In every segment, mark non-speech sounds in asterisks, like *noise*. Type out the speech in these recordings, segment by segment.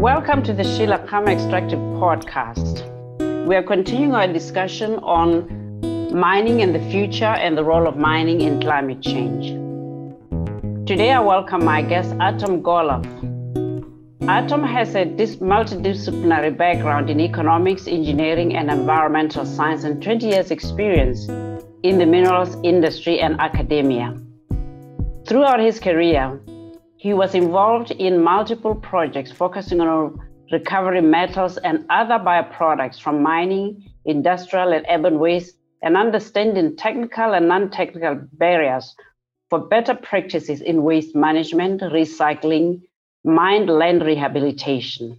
Welcome to the Sheila Extractive Podcast. We are continuing our discussion on mining in the future and the role of mining in climate change. Today, I welcome my guest, Artem Golev. Artem has a multidisciplinary background in economics, engineering, and environmental science, and 20 years' experience in the minerals industry and academia. Throughout his career, he was involved in multiple projects focusing on recovery metals and other byproducts from mining, industrial, and urban waste, and understanding technical and non technical barriers for better practices in waste management, recycling, mine land rehabilitation.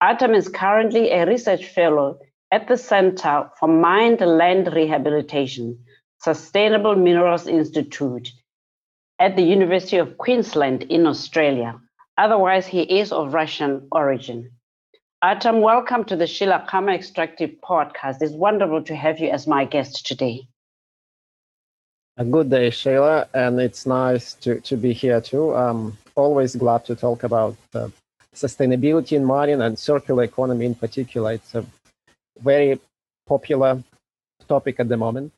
Artem is currently a research fellow at the Center for Mined Land Rehabilitation, Sustainable Minerals Institute at the University of Queensland in Australia. Otherwise, he is of Russian origin. Artem, welcome to the Sheila Khama Extractive Podcast. It's wonderful to have you as my guest today. A good day, Sheila, and it's nice to, to be here too. I'm always glad to talk about uh, sustainability in mining and circular economy in particular. It's a very popular topic at the moment.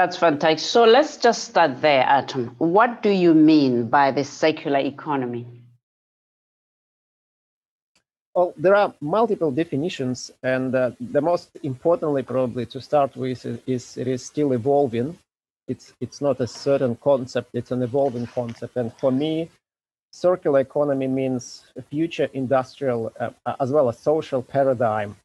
That's fantastic. So let's just start there, Artem. What do you mean by the circular economy? Well, there are multiple definitions, and uh, the most importantly, probably to start with, is it is still evolving. It's it's not a certain concept; it's an evolving concept. And for me, circular economy means a future industrial uh, as well as social paradigm.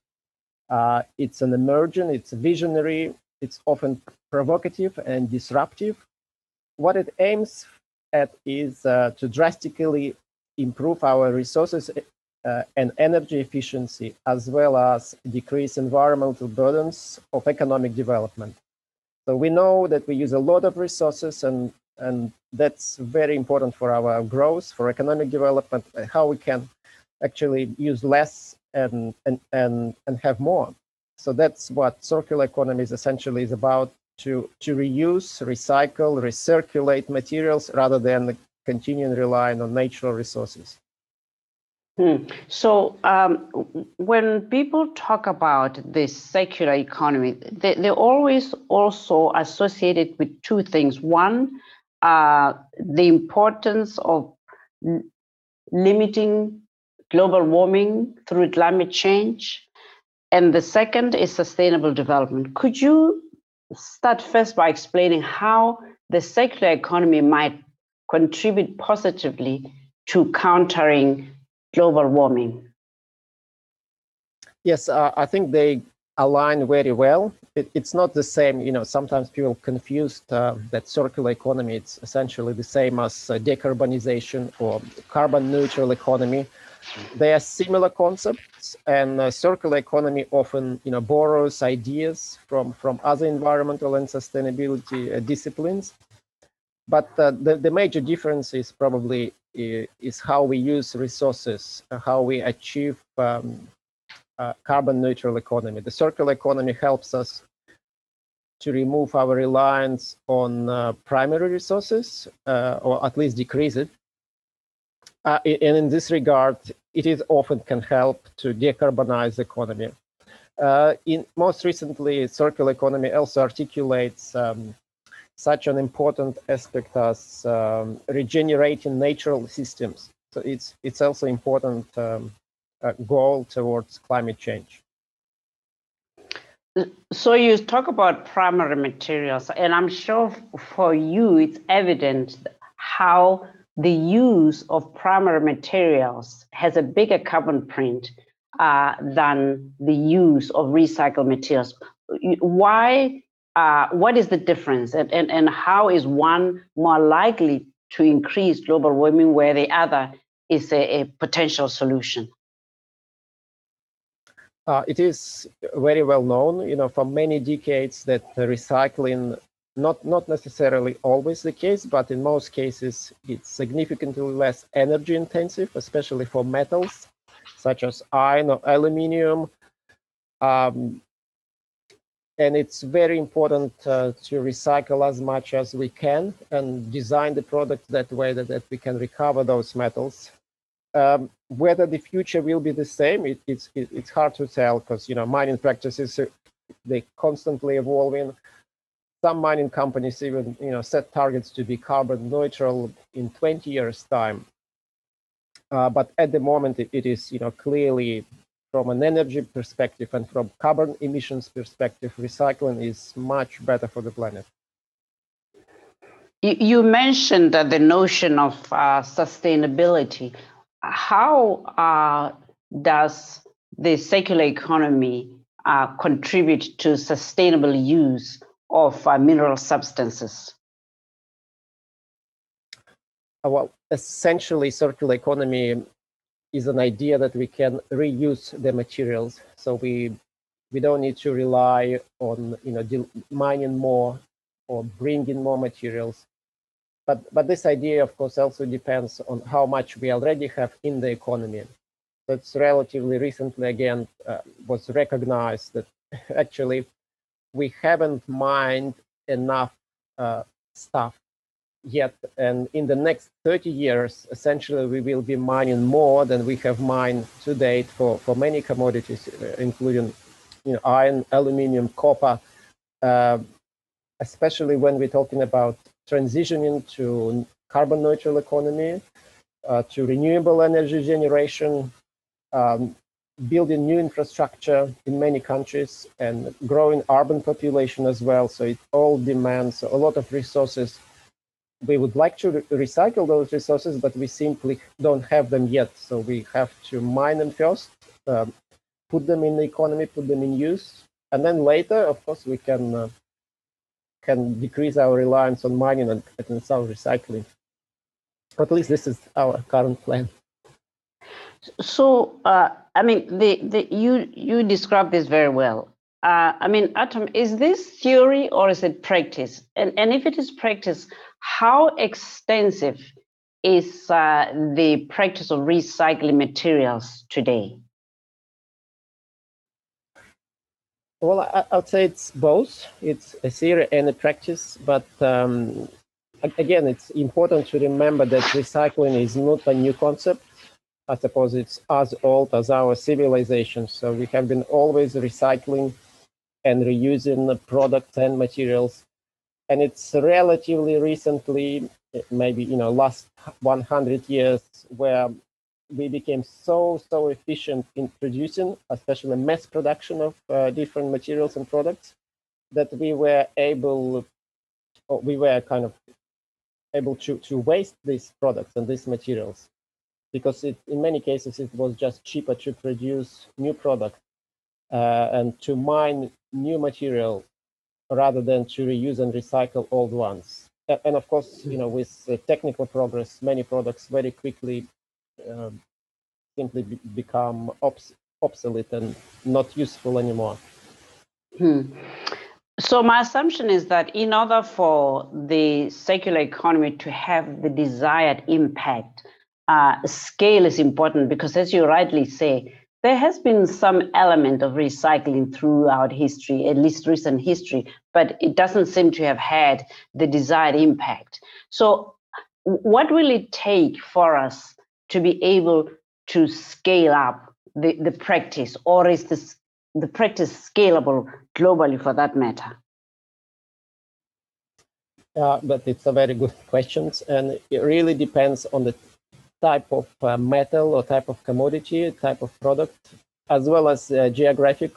Uh, it's an emerging, it's visionary, it's often provocative and disruptive. What it aims at is uh, to drastically improve our resources uh, and energy efficiency, as well as decrease environmental burdens of economic development. So we know that we use a lot of resources and, and that's very important for our growth, for economic development, how we can actually use less and, and, and, and have more. So that's what circular economy is essentially is about to, to reuse, recycle, recirculate materials rather than continuing relying on natural resources. Hmm. So um, when people talk about this circular economy, they, they always also associated with two things. One, uh, the importance of limiting global warming through climate change, and the second is sustainable development. Could you start first by explaining how the circular economy might contribute positively to countering global warming? Yes, uh, I think they align very well. It, it's not the same, you know, sometimes people confused uh, that circular economy, it's essentially the same as uh, decarbonization or carbon neutral economy. They are similar concepts, and uh, circular economy often, you know, borrows ideas from from other environmental and sustainability uh, disciplines. But uh, the the major difference is probably uh, is how we use resources, how we achieve um, uh, carbon neutral economy. The circular economy helps us to remove our reliance on primary resources, or at least decrease it uh, and in this regard, it is often can help to decarbonize the economy. Uh, in most recently, circular economy also articulates um, such an important aspect as um, regenerating natural systems. So it's it's also important um, uh, goal towards climate change. So you talk about primary materials, and I'm sure for you it's evident how the use of primary materials has a bigger carbon print uh, than the use of recycled materials. Why? Uh, what is the difference, and, and, and how is one more likely to increase global warming where the other is a, a potential solution? Uh, it is very well known, you know, for many decades that recycling not not necessarily always the case, but in most cases it's significantly less energy intensive, especially for metals such as iron or aluminium. Um, and it's very important uh, to recycle as much as we can and design the product that way that, that we can recover those metals. Um, whether the future will be the same, it, it's it, it's hard to tell because you know mining practices they constantly evolving. Some mining companies even you know set targets to be carbon neutral in 20 years time. Uh, but at the moment, it, it is you know clearly from an energy perspective and from carbon emissions perspective, recycling is much better for the planet. You mentioned that the notion of uh, sustainability. How uh, does the circular economy uh, contribute to sustainable use of uh, mineral substances? Uh, well, essentially, circular economy is an idea that we can reuse the materials. So we we don't need to rely on you know mining more or bringing more materials. But but this idea, of course, also depends on how much we already have in the economy. That's relatively recently again uh, was recognized that *laughs* actually we haven't mined enough uh, stuff yet. And in the next 30 years, essentially, we will be mining more than we have mined to date for, for many commodities, uh, including you know, iron, aluminium, copper, uh, especially when we're talking about transitioning to carbon neutral economy, uh, to renewable energy generation, um, building new infrastructure in many countries and growing urban population as well. So it all demands a lot of resources we would like to re recycle those resources, but we simply don't have them yet. So we have to mine them first, um, put them in the economy, put them in use, and then later, of course, we can uh, can decrease our reliance on mining and, and some recycling. At least this is our current plan. So, uh, I mean, the, the you you describe this very well. Uh, I mean, Artem, is this theory or is it practice? And and if it is practice, how extensive is uh, the practice of recycling materials today? Well, I, would say it's both. It's a theory and a practice, but um, again, it's important to remember that recycling is not a new concept. I suppose it's as old as our civilization. So we have been always recycling and reusing products and materials and it's relatively recently, maybe you know, last 100 years, where we became so so efficient in producing, especially mass production of uh, different materials and products, that we were able, we were kind of able to to waste these products and these materials, because it, in many cases it was just cheaper to produce new products uh, and to mine new material rather than to reuse and recycle old ones. And of course, you know, with technical progress, many products very quickly simply be become obs obsolete and not useful anymore. Hmm. So my assumption is that in order for the circular economy to have the desired impact, uh, scale is important because, as you rightly say, there has been some element of recycling throughout history, at least recent history, but it doesn't seem to have had the desired impact. So, what will it take for us to be able to scale up the, the practice, or is this the practice scalable globally for that matter? Yeah, but it's a very good question, and it really depends on the type of uh, metal or type of commodity, type of product, as well as uh, geographic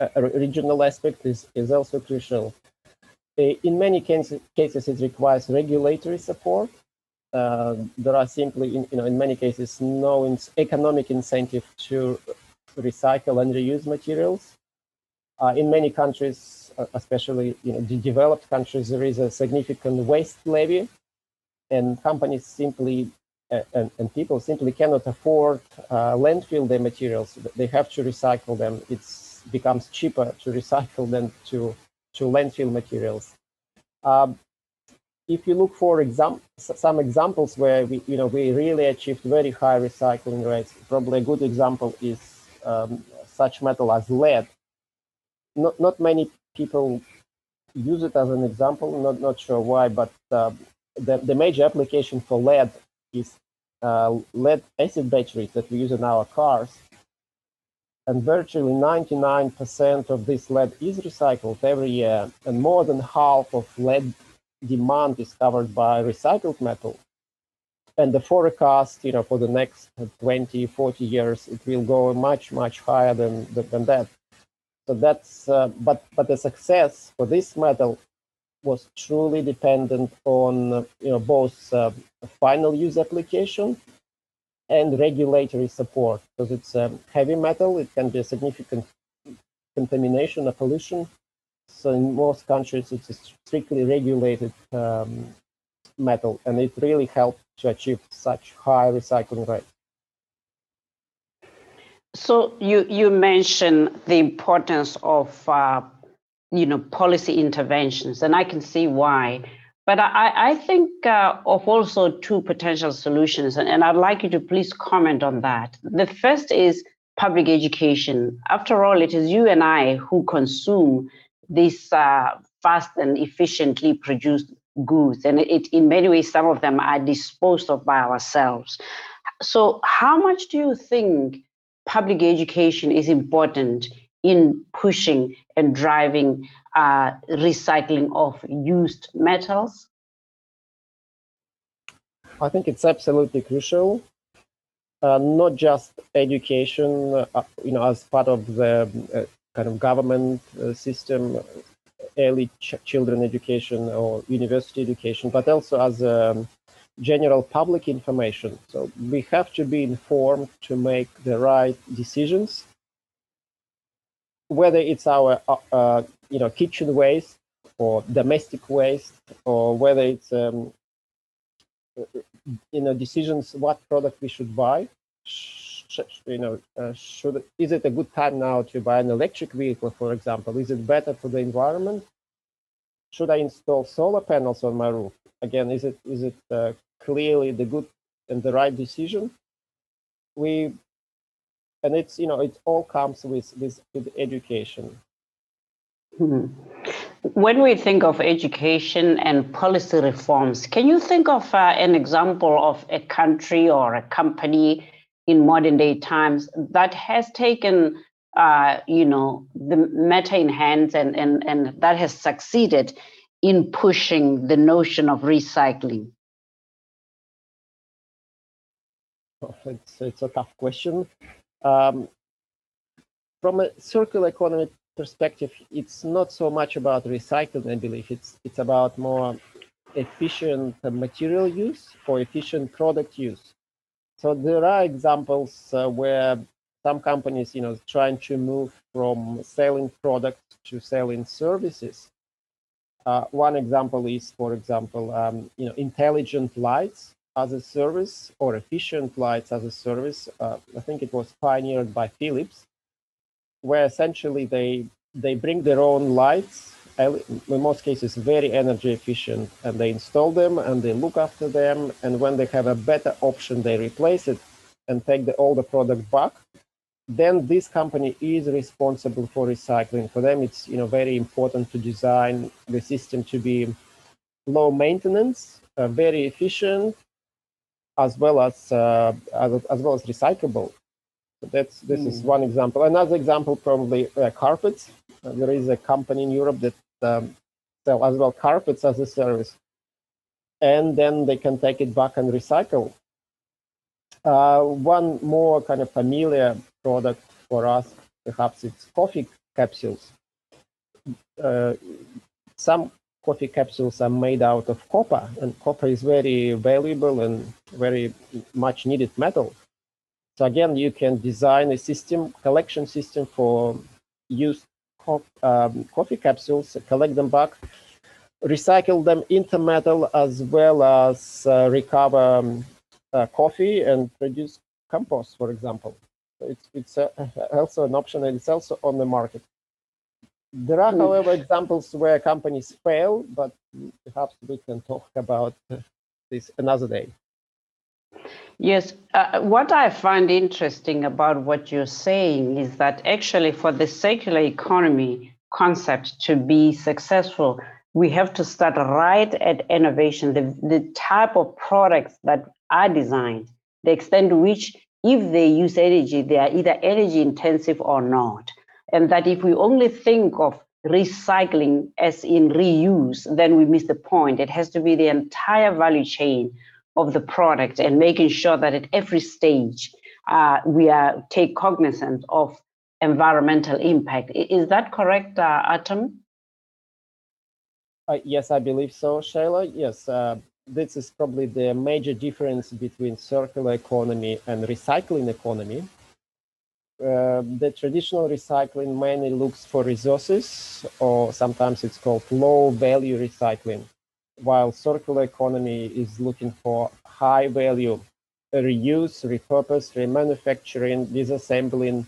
uh, regional aspect is, is also crucial. Uh, in many cases, cases, it requires regulatory support. Uh, there are simply, in, you know, in many cases, no in economic incentive to recycle and reuse materials. Uh, in many countries, especially you know, the developed countries, there is a significant waste levy, and companies simply and, and, people simply cannot afford uh, landfill their materials. They have to recycle them. It becomes cheaper to recycle than to, to landfill materials. Um, if you look for exam some examples where we, you know, we really achieved very high recycling rates, probably a good example is um, such metal as lead. Not, not many people use it as an example, not, not sure why, but uh, the, the major application for lead is uh, lead acid batteries that we use in our cars. And virtually 99% of this lead is recycled every year, and more than half of lead demand is covered by recycled metal. And the forecast, you know, for the next 20, 40 years, it will go much, much higher than, than that. So that's, uh, but, but the success for this metal was truly dependent on, you know, both uh, final use application and regulatory support because it's a heavy metal. It can be a significant contamination or pollution. So in most countries, it's a strictly regulated um, metal, and it really helped to achieve such high recycling rates. So you you mentioned the importance of uh, you know policy interventions, and I can see why. But I, I think uh, of also two potential solutions, and, and I'd like you to please comment on that. The first is public education. After all, it is you and I who consume these uh, fast and efficiently produced goods, and it, in many ways, some of them are disposed of by ourselves. So, how much do you think public education is important in pushing and driving uh, recycling of used metals? I think it's absolutely crucial. Uh, not just education, uh, you know, as part of the uh, kind of government uh, system, early ch children education or university education, but also as um, general public information. So we have to be informed to make the right decisions whether it's our uh, uh, you know kitchen waste or domestic waste or whether it's um, you know decisions what product we should buy you know uh, should is it a good time now to buy an electric vehicle for example? Is it better for the environment? Should i install solar panels on my roof? Again is it is it uh, clearly the good and the right decision? We and it's you know it all comes with with, with education. Hmm. when we think of education and policy reforms can you think of uh, an example of a country or a company in modern day times that has taken uh, you know the matter in hands and, and and that has succeeded in pushing the notion of recycling it's, it's a tough question um, from a circular economy perspective, it's not so much about recycling, I believe. It's, it's about more efficient material use or efficient product use. So there are examples uh, where some companies, you know, trying to move from selling products to selling services. Uh, one example is, for example, um, you know, intelligent lights as a service or efficient lights as a service. Uh, I think it was pioneered by Philips, where essentially they they bring their own lights, in most cases very energy efficient, and they install them and they look after them. And when they have a better option, they replace it and take the older product back. Then this company is responsible for recycling. For them, it's you know very important to design the system to be low maintenance, uh, very efficient, as well as uh, as, as, well as recyclable. That's this mm. is hmm. one example. Another example, probably uh, carpets. Uh, there is a company in Europe that um, sell as well carpets as a service, and then they can take it back and recycle. Uh, one more kind of familiar product for us, perhaps it's coffee capsules. Uh, some coffee capsules are made out of copper, and copper is very valuable and very much needed metal. So again, you can design a system, collection system for used um, coffee capsules, collect them back, recycle them into metal, as well as uh, recover um, uh, coffee and produce compost, for example. It's, it's uh, *laughs* also an option and it's also on the market. There are, however, examples where companies fail, but perhaps we can talk about this another day. Yes, uh, what I find interesting about what you're saying is that actually, for the circular economy concept to be successful, we have to start right at innovation. The, the type of products that are designed the extent to which if they use energy, they are either energy intensive or not. And that if we only think of recycling as in reuse, then we miss the point. It has to be the entire value chain of the product and making sure that at every stage uh, we are take cognizance of environmental impact. Is that correct, uh, Artem? Uh, yes, I believe so, Sheila. Yes, uh, this is probably the major difference between circular economy and recycling economy. Uh, the traditional recycling mainly looks for resources, or sometimes it's called low value recycling, while circular economy is looking for high value reuse, repurpose, remanufacturing, disassembling,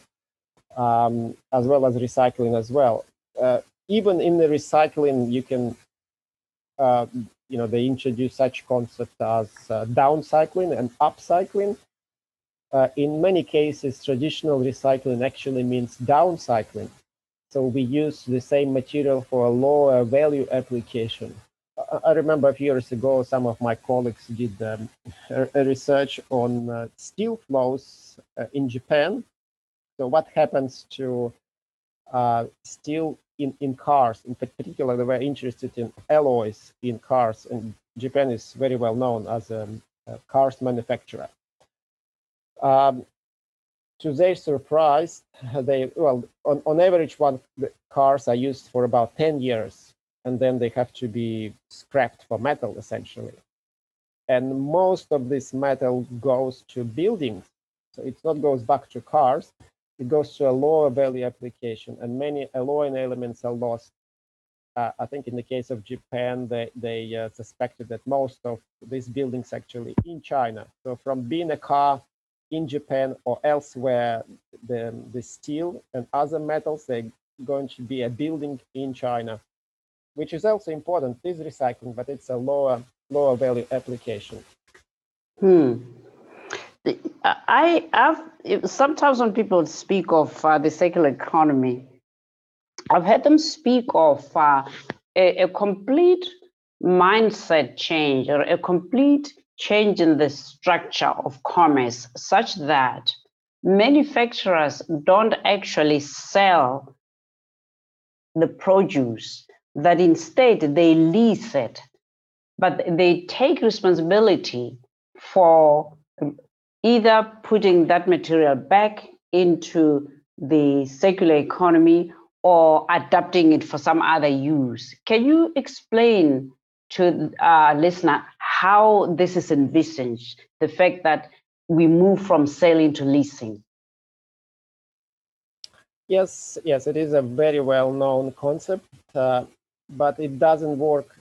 um, as well as recycling as well. Uh, even in the recycling, you can, uh, you know, they introduce such concept as uh, downcycling and upcycling. Uh, in many cases, traditional recycling actually means downcycling. So we use the same material for a lower value application. I remember a few years ago, some of my colleagues did um, research on uh, steel flows uh, in Japan. So what happens to uh, steel in, in cars? In particular, they were interested in alloys in cars, and Japan is very well known as a, a cars manufacturer. Um, to their surprise, they well on, on average one cars are used for about 10 years and then they have to be scrapped for metal essentially. And most of this metal goes to buildings. So it not goes back to cars, it goes to a lower value application and many alloying elements are lost. Uh, I think in the case of Japan, they, they uh, suspected that most of these buildings actually in China. So from being a car in Japan or elsewhere, the, the steel and other metals, they're going to be a building in China which is also important, is recycling, but it's a lower lower value application. Hmm. I have sometimes when people speak of uh, the circular economy, I've heard them speak of uh, a, a, complete mindset change or a complete change in the structure of commerce, such that manufacturers don't actually sell the produce that instead they lease it, but they take responsibility for either putting that material back into the circular economy or adapting it for some other use. Can you explain to our listener how this is envisaged, the fact that we move from selling to leasing? Yes, yes, it is a very well-known concept. Uh, but it doesn't work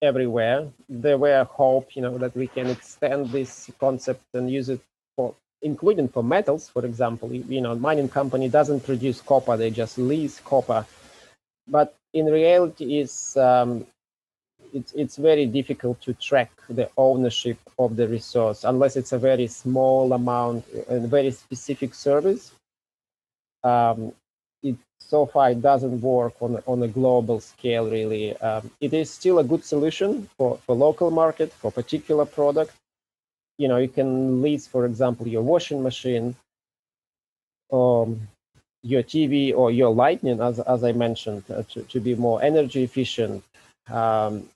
everywhere. There were hope, you know, that we can extend this concept and use it for, including for metals, for example. You know, mining company doesn't produce copper; they just lease copper. But in reality, it's um, it's it's very difficult to track the ownership of the resource unless it's a very small amount and very specific service. Um, it so far it doesn't work on, on a global scale really. Um, it is still a good solution for, for local market, for particular product. You know, you can lease, for example, your washing machine, um, your TV or your lightning, as, as I mentioned, uh, to, to be more energy efficient. Um,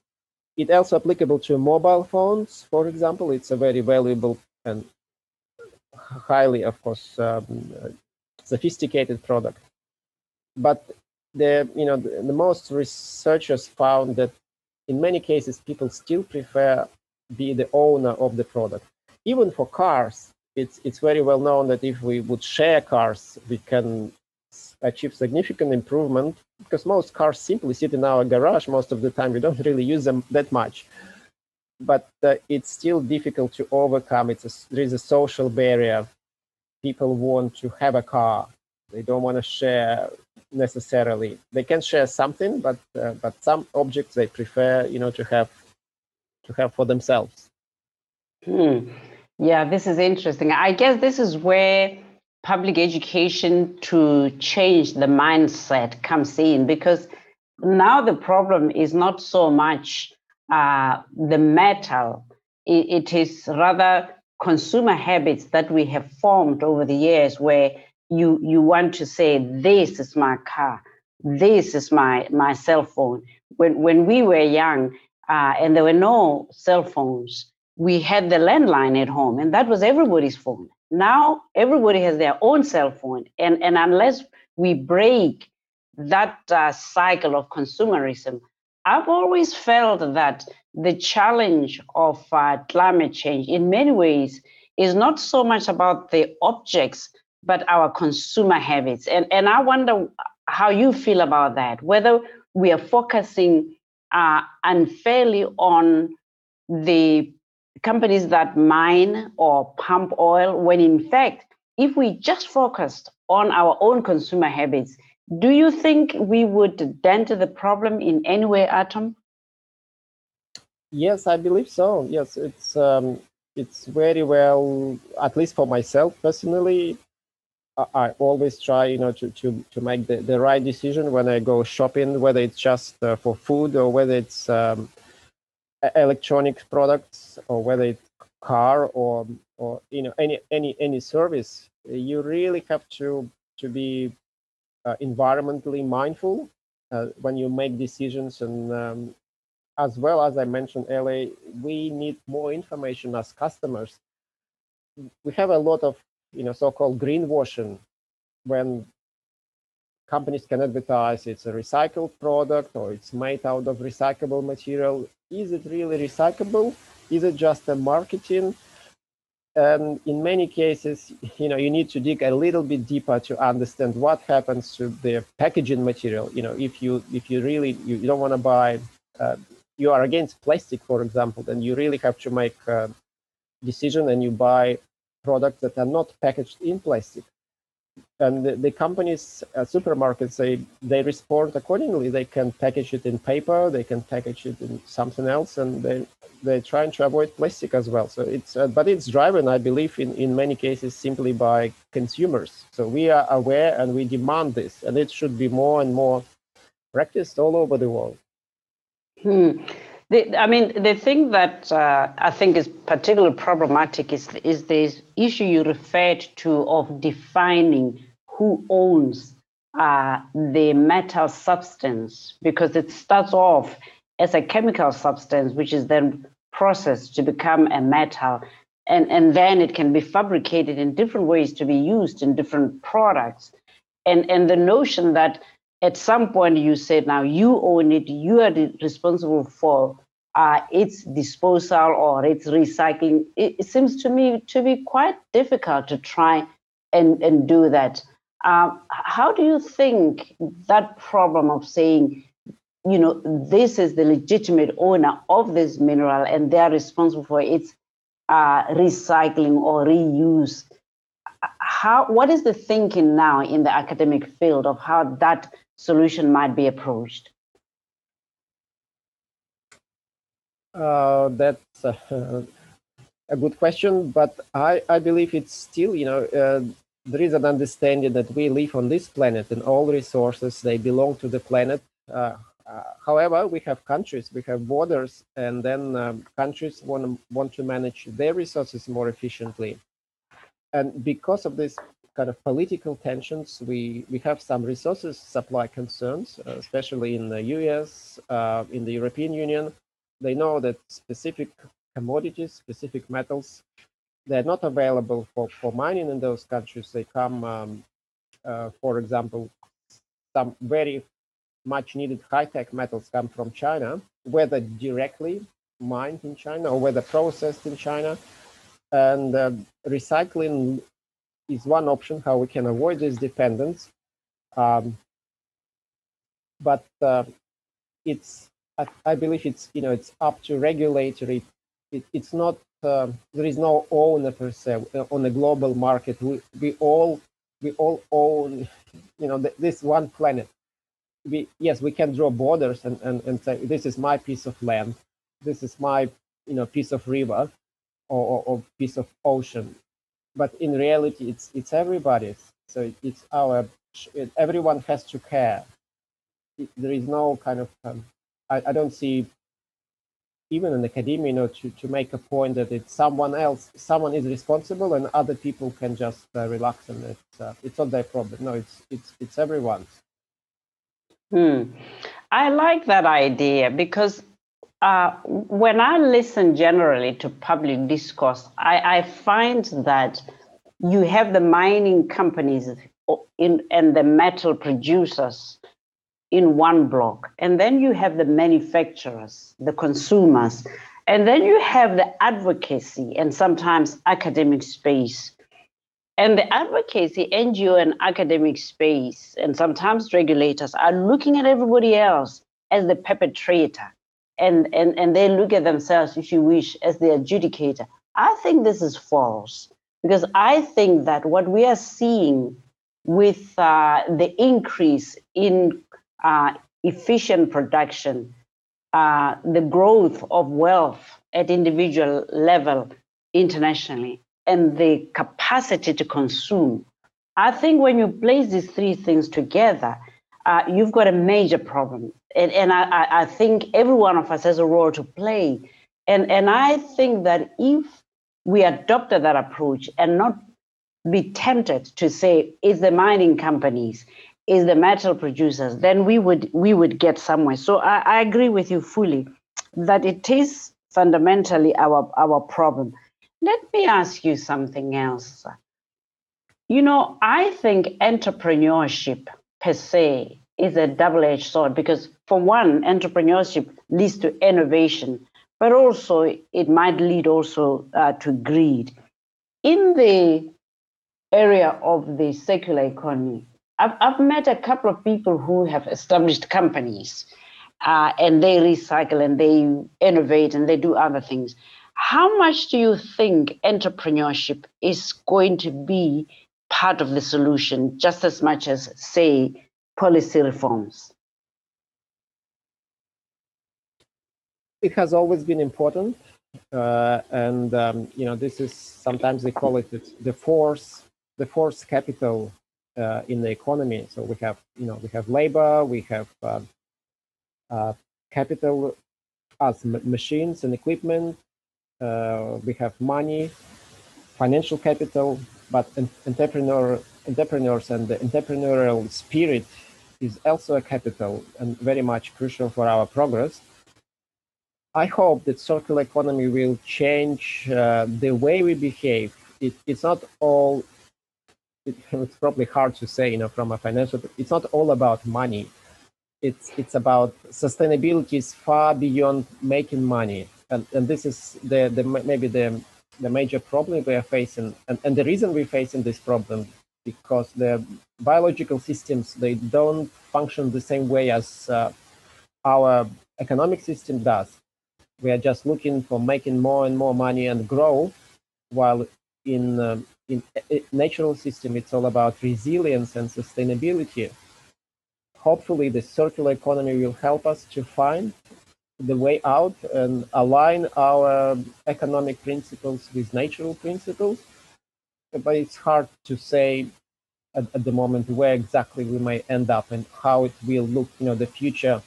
it also applicable to mobile phones, for example. It's a very valuable and highly, of course, um, sophisticated product but the you know the, the, most researchers found that in many cases people still prefer be the owner of the product. Even for cars it's it's very well known that if we would share cars we can achieve significant improvement because most cars simply sit in our garage most of the time. We don't *laughs* really use them that much. But uh, it's still difficult to overcome. It's a, there is a social barrier. People want to have a car they don't want to share necessarily. They can share something, but uh, but some objects they prefer, you know, to have to have for themselves. Hmm. Yeah, this is interesting. I guess this is where public education to change the mindset comes in because now the problem is not so much uh, the metal, it, it is rather consumer habits that we have formed over the years where you you want to say this is my car. This is my my cell phone. When when we were young uh, and there were no cell phones we had the landline at home and that was everybody's phone. Now everybody has their own cell phone and and unless we break that uh, cycle of consumerism i've always felt that the challenge of uh, climate change in many ways is not so much about the objects but our consumer habits and and i wonder how you feel about that whether we are focusing uh, unfairly on the companies that mine or pump oil, when in fact, if we just focused on our own consumer habits, do you think we would dent the problem in any way, Artem? Yes, I believe so. Yes, it's um, it's very well, at least for myself personally. I, always try, you know, to to to make the, the right decision when I go shopping, whether it's just uh, for food or whether it's um, electronic products or whether it's car or or you know any any any service. You really have to to be uh, environmentally mindful uh, when you make decisions. And um, as well as i mentioned earlier we need more information as customers. We have a lot of you know so-called greenwashing when companies can advertise it's a recycled product or it's made out of recyclable material is it really recyclable? Is it just a marketing? And in many cases, you know, you need to dig a little bit deeper to understand what happens to the packaging material. You know, if you if you really you, don't want to buy, uh, you are against plastic, for example, then you really have to make a decision and you buy products that are not packaged in plastic and the, the companies, uh, supermarkets, they they respond accordingly. They can package it in paper, they can package it in something else, and they they're trying to avoid plastic as well. So it's uh, but it's driven, I believe, in in many cases simply by consumers. So we are aware and we demand this, and it should be more and more practiced all over the world. Hmm. The, I mean, the thing that uh, I think is particularly problematic is is this issue you referred to of defining who owns uh, the metal substance, because it starts off as a chemical substance, which is then processed to become a metal, and and then it can be fabricated in different ways to be used in different products, and and the notion that at some point you said now you own it you are responsible for uh, its disposal or its recycling. It, it, seems to me to be quite difficult to try and, and do that. Um, how do you think that problem of saying you know this is the legitimate owner of this mineral and they're responsible for its uh, recycling or reuse how what is the thinking now in the academic field of how that solution might be approached? Uh, that's *laughs* a, good question, but I, I believe it's still, you know, uh, there is an understanding that we live on this planet and all resources, they belong to the planet. Uh, uh however, we have countries, we have borders, and then um, countries want, want to manage their resources more efficiently. And because of this kind of political tensions. We we have some resources supply concerns, uh, especially in the U.S., uh, in the European Union. They know that specific commodities, specific metals, they're not available for, for mining in those countries. They come, um, uh, for example, some very much needed high-tech metals come from China, whether directly mined in China or whether processed in China. And uh, recycling is one option how we can avoid this dependence. Um, but uh, it's I, I, believe it's you know it's up to regulatory. It, it's not uh, there is no owner per se uh, on a global market. We we all we all own you know this one planet. We yes we can draw borders and, and and say this is my piece of land, this is my you know piece of river, or, or piece of ocean but in reality it's it's everybody's so it's our it, everyone has to care it, there is no kind of um, I, I don't see even in academia, you know, to, to make a point that it's someone else, someone is responsible, and other people can just uh, relax and it's uh, it's not their problem. No, it's it's it's everyone's. Hmm. I like that idea because uh, when I listen generally to public discourse, I, I find that you have the mining companies in, and the metal producers in one block. And then you have the manufacturers, the consumers, and then you have the advocacy and sometimes academic space. And the advocacy, NGO, and academic space, and sometimes regulators are looking at everybody else as the perpetrator. And, and, and they look at themselves, if you wish, as the adjudicator. I think this is false because I think that what we are seeing with uh, the increase in uh, efficient production, uh, the growth of wealth at individual level internationally, and the capacity to consume. I think when you place these three things together, uh, you've got a major problem. And, and I, I think every one of us has a role to play. And, and I think that if we adopted that approach and not be tempted to say, it's the mining companies, is the metal producers, then we would we would get somewhere. So I, I agree with you fully that it is fundamentally our our problem. Let me ask you something else. You know, I think entrepreneurship per se is a double-edged sword because for one, entrepreneurship leads to innovation, but also it might lead also uh, to greed. In the area of the circular economy, I've, I've met a couple of people who have established companies uh, and they recycle and they innovate and they do other things. How much do you think entrepreneurship is going to be part of the solution, just as much as, say, policy reforms? It has always been important. Uh, and um, you know this is sometimes they call it the force the force capital uh, in the economy. So we have, you know, we have labor, we have uh, uh, capital as machines and equipment, uh, we have money, financial capital, but entrepreneur, entrepreneurs and the entrepreneurial spirit is also a capital and very much crucial for our progress. I hope that circular economy will change uh, the way we behave. It, it's not all it, *laughs* it's probably hard to say, you know, from a financial, it's not all about money. It's, it's about sustainability is far beyond making money. And, and this is the, the maybe the, the major problem we are facing. And, and the reason we're facing this problem because the biological systems, they don't function the same way as uh, our economic system does. We are just looking for making more and more money and grow, while in um, in natural system, it's all about resilience and sustainability. Hopefully, the circular economy will help us to find the way out and align our economic principles with natural principles. But it's hard to say at, at the moment where exactly we may end up and how it will look. You know, the future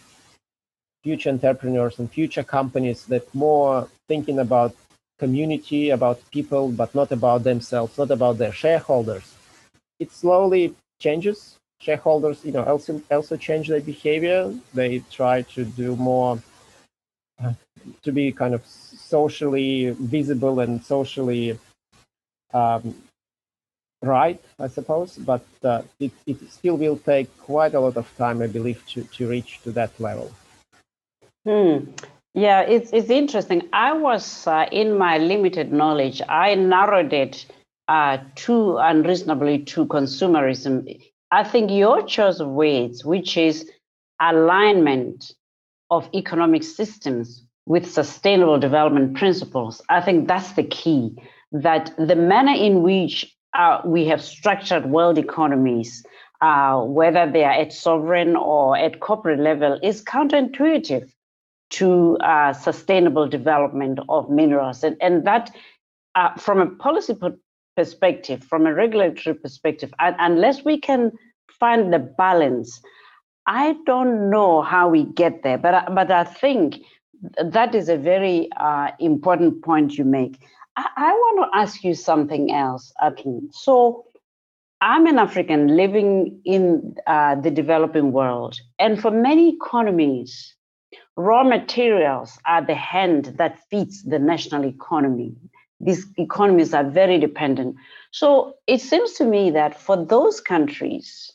future entrepreneurs and future companies that more thinking about community, about people, but not about themselves, not about their shareholders. It slowly changes. Shareholders, you know, also also change their behavior. They try to do more to be kind of socially visible and socially um, right, I suppose. But uh, it, it still will take quite a lot of time, I believe, to, to reach to that level. Hmm. Yeah, it's it's interesting. I was uh, in my limited knowledge, I narrowed it uh, too unreasonably to consumerism. I think your choice of words, which is alignment of economic systems with sustainable development principles, I think that's the key. That the manner in which uh, we have structured world economies, uh, whether they are at sovereign or at corporate level, is counterintuitive to uh, sustainable development of minerals. And, and that, uh, from a policy perspective, from a regulatory perspective, unless we can find the balance, I don't know how we get there. But, but I think that is a very uh, important point you make. I, I want to ask you something else, Artem. So, I'm an African living in uh, the developing world, and for many economies, raw materials are the hand that feeds the national economy. These economies are very dependent. So it seems to me that for those countries,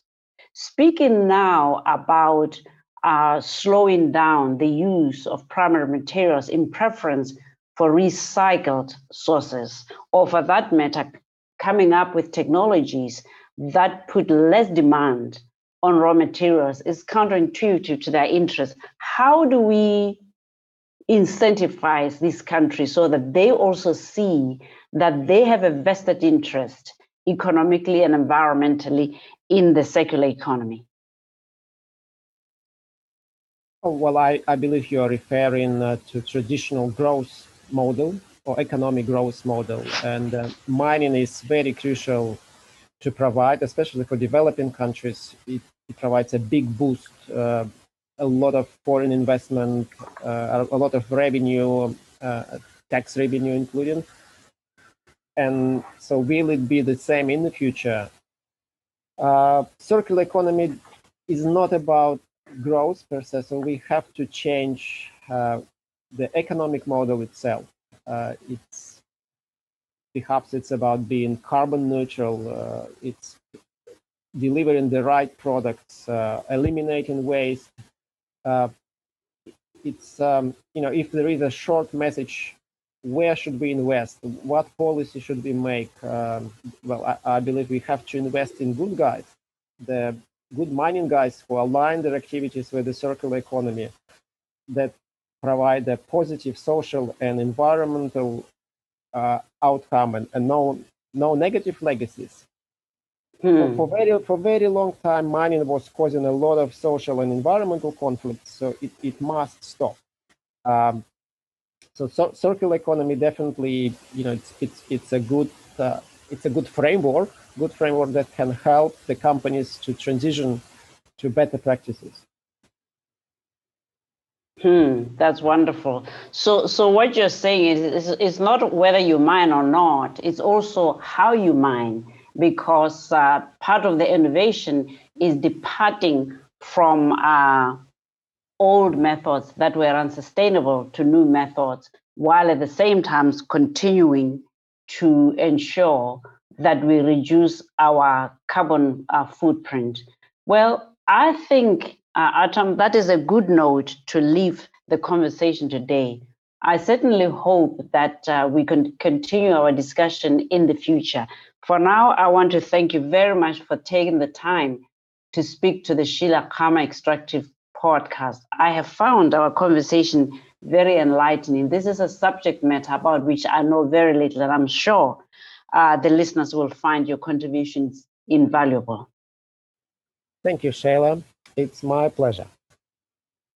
speaking now about uh, slowing down the use of primary materials in preference for recycled sources, or for that matter, coming up with technologies that put less demand on raw materials is counterintuitive to their interests. How do we incentivize these countries so that they also see that they have a vested interest economically and environmentally in the circular economy? Oh, well, I, I believe you are referring uh, to traditional growth model or economic growth model. And uh, mining is very crucial to provide, especially for developing countries. It, it provides a big boost, uh, a lot of foreign investment, uh, a lot of revenue, uh, tax revenue including. And so will it be the same in the future? Uh, circular economy is not about growth per se, so we have to change uh, the economic model itself. Uh, it's perhaps it's about being carbon neutral. Uh, it's delivering the right products, uh, eliminating waste. Uh, it's um, you know if there is a short message, where should we invest? What policy should we make? Um, well, I, I believe we have to invest in good guys, the good mining guys who align their activities with the circular economy that provide a positive social and environmental uh, outcome and, and no no negative legacies. Hmm. For, for very for very long time, mining was causing a lot of social and environmental conflicts, so it, it must stop. Um, so, so circular economy definitely, you know, it's it's it's a good uh, it's a good framework, good framework that can help the companies to transition to better practices. Hmm, that's wonderful. So, so what you're saying is, is, is not whether you mine or not. It's also how you mine, because uh, part of the innovation is departing from uh, old methods that were unsustainable to new methods, while at the same time continuing to ensure that we reduce our carbon uh, footprint. Well, I think uh, Artem, that is a good note to leave the conversation today. I certainly hope that uh, we can continue our discussion in the future. For now, I want to thank you very much for taking the time to speak to the Sheila Khama Extractive podcast. I have found our conversation very enlightening. This is a subject matter about which I know very little, and I'm sure uh, the listeners will find your contributions invaluable. Thank you, Sheila. It's my pleasure.